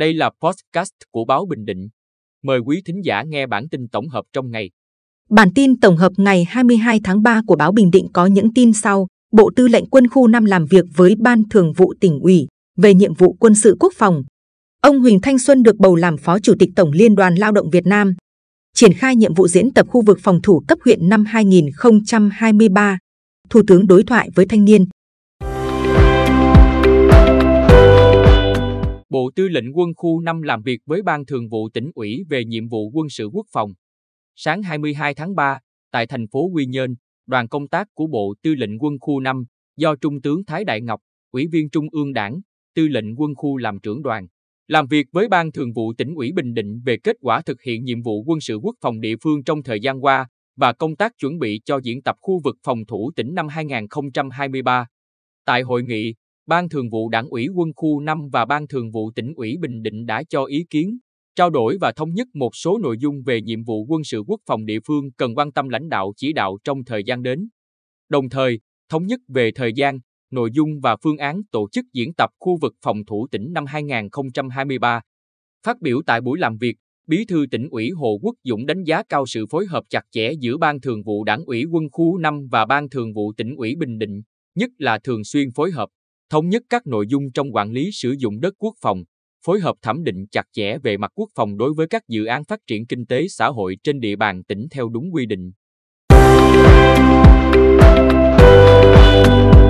Đây là podcast của báo Bình Định. Mời quý thính giả nghe bản tin tổng hợp trong ngày. Bản tin tổng hợp ngày 22 tháng 3 của báo Bình Định có những tin sau. Bộ Tư lệnh Quân khu 5 làm việc với Ban Thường vụ tỉnh ủy về nhiệm vụ quân sự quốc phòng. Ông Huỳnh Thanh Xuân được bầu làm Phó Chủ tịch Tổng Liên đoàn Lao động Việt Nam. Triển khai nhiệm vụ diễn tập khu vực phòng thủ cấp huyện năm 2023. Thủ tướng đối thoại với thanh niên. Bộ Tư lệnh Quân khu 5 làm việc với Ban Thường vụ tỉnh ủy về nhiệm vụ quân sự quốc phòng. Sáng 22 tháng 3, tại thành phố Quy Nhơn, đoàn công tác của Bộ Tư lệnh Quân khu 5 do Trung tướng Thái Đại Ngọc, Ủy viên Trung ương Đảng, Tư lệnh Quân khu làm trưởng đoàn, làm việc với Ban Thường vụ tỉnh ủy Bình Định về kết quả thực hiện nhiệm vụ quân sự quốc phòng địa phương trong thời gian qua và công tác chuẩn bị cho diễn tập khu vực phòng thủ tỉnh năm 2023. Tại hội nghị, Ban Thường vụ Đảng ủy Quân khu 5 và Ban Thường vụ tỉnh ủy Bình Định đã cho ý kiến, trao đổi và thống nhất một số nội dung về nhiệm vụ quân sự quốc phòng địa phương cần quan tâm lãnh đạo chỉ đạo trong thời gian đến. Đồng thời, thống nhất về thời gian, nội dung và phương án tổ chức diễn tập khu vực phòng thủ tỉnh năm 2023. Phát biểu tại buổi làm việc, Bí thư tỉnh ủy Hồ Quốc Dũng đánh giá cao sự phối hợp chặt chẽ giữa Ban Thường vụ Đảng ủy Quân khu 5 và Ban Thường vụ tỉnh ủy Bình Định, nhất là thường xuyên phối hợp, thống nhất các nội dung trong quản lý sử dụng đất quốc phòng, phối hợp thẩm định chặt chẽ về mặt quốc phòng đối với các dự án phát triển kinh tế xã hội trên địa bàn tỉnh theo đúng quy định.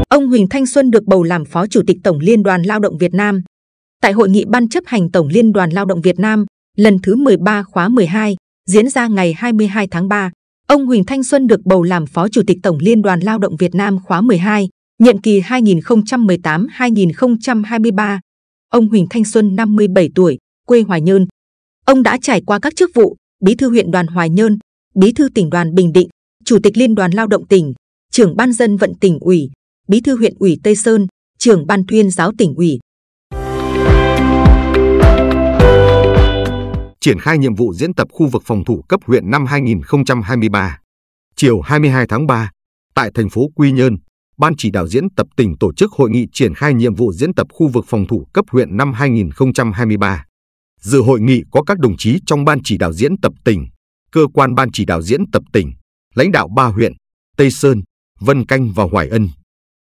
Ông Huỳnh Thanh Xuân được bầu làm Phó Chủ tịch Tổng Liên đoàn Lao động Việt Nam. Tại hội nghị Ban chấp hành Tổng Liên đoàn Lao động Việt Nam lần thứ 13 khóa 12 diễn ra ngày 22 tháng 3, ông Huỳnh Thanh Xuân được bầu làm Phó Chủ tịch Tổng Liên đoàn Lao động Việt Nam khóa 12, nhiệm kỳ 2018-2023. Ông Huỳnh Thanh Xuân 57 tuổi, quê Hoài Nhơn. Ông đã trải qua các chức vụ Bí thư huyện đoàn Hoài Nhơn, Bí thư tỉnh đoàn Bình Định, Chủ tịch Liên đoàn Lao động tỉnh, trưởng ban dân vận tỉnh ủy, Bí thư huyện ủy Tây Sơn, trưởng ban tuyên giáo tỉnh ủy. Triển khai nhiệm vụ diễn tập khu vực phòng thủ cấp huyện năm 2023. Chiều 22 tháng 3, tại thành phố Quy Nhơn, Ban chỉ đạo diễn tập tỉnh tổ chức hội nghị triển khai nhiệm vụ diễn tập khu vực phòng thủ cấp huyện năm 2023. Dự hội nghị có các đồng chí trong Ban chỉ đạo diễn tập tỉnh, cơ quan Ban chỉ đạo diễn tập tỉnh, lãnh đạo ba huyện, Tây Sơn, Vân Canh và Hoài Ân.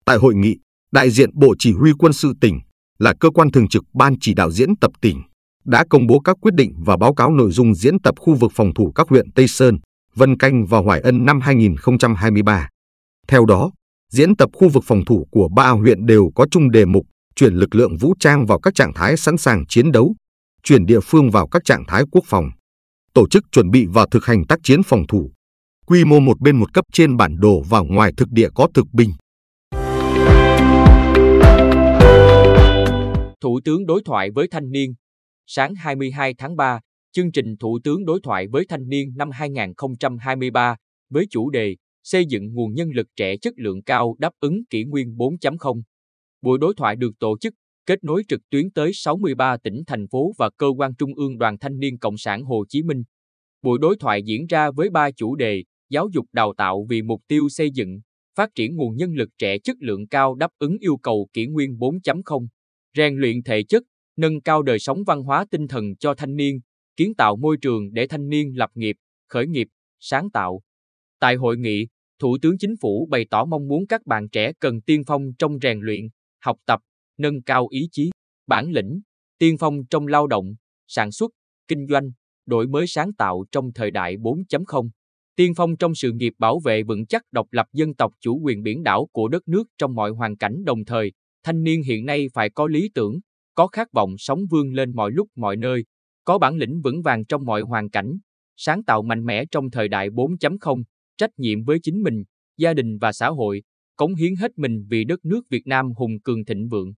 Tại hội nghị, đại diện Bộ Chỉ huy quân sự tỉnh là cơ quan thường trực Ban chỉ đạo diễn tập tỉnh đã công bố các quyết định và báo cáo nội dung diễn tập khu vực phòng thủ các huyện Tây Sơn, Vân Canh và Hoài Ân năm 2023. Theo đó, diễn tập khu vực phòng thủ của ba huyện đều có chung đề mục chuyển lực lượng vũ trang vào các trạng thái sẵn sàng chiến đấu, chuyển địa phương vào các trạng thái quốc phòng, tổ chức chuẩn bị và thực hành tác chiến phòng thủ. Quy mô một bên một cấp trên bản đồ và ngoài thực địa có thực binh. Thủ tướng đối thoại với thanh niên Sáng 22 tháng 3, chương trình Thủ tướng đối thoại với thanh niên năm 2023 với chủ đề xây dựng nguồn nhân lực trẻ chất lượng cao đáp ứng kỷ nguyên 4.0. Buổi đối thoại được tổ chức kết nối trực tuyến tới 63 tỉnh thành phố và cơ quan trung ương Đoàn Thanh niên Cộng sản Hồ Chí Minh. Buổi đối thoại diễn ra với ba chủ đề giáo dục đào tạo vì mục tiêu xây dựng, phát triển nguồn nhân lực trẻ chất lượng cao đáp ứng yêu cầu kỷ nguyên 4.0, rèn luyện thể chất, nâng cao đời sống văn hóa tinh thần cho thanh niên, kiến tạo môi trường để thanh niên lập nghiệp, khởi nghiệp, sáng tạo. Tại hội nghị, Thủ tướng Chính phủ bày tỏ mong muốn các bạn trẻ cần tiên phong trong rèn luyện, học tập, nâng cao ý chí, bản lĩnh, tiên phong trong lao động, sản xuất, kinh doanh, đổi mới sáng tạo trong thời đại 4.0, tiên phong trong sự nghiệp bảo vệ vững chắc độc lập dân tộc chủ quyền biển đảo của đất nước trong mọi hoàn cảnh đồng thời, thanh niên hiện nay phải có lý tưởng, có khát vọng sống vươn lên mọi lúc mọi nơi, có bản lĩnh vững vàng trong mọi hoàn cảnh, sáng tạo mạnh mẽ trong thời đại 4.0, trách nhiệm với chính mình, gia đình và xã hội, cống hiến hết mình vì đất nước Việt Nam hùng cường thịnh vượng.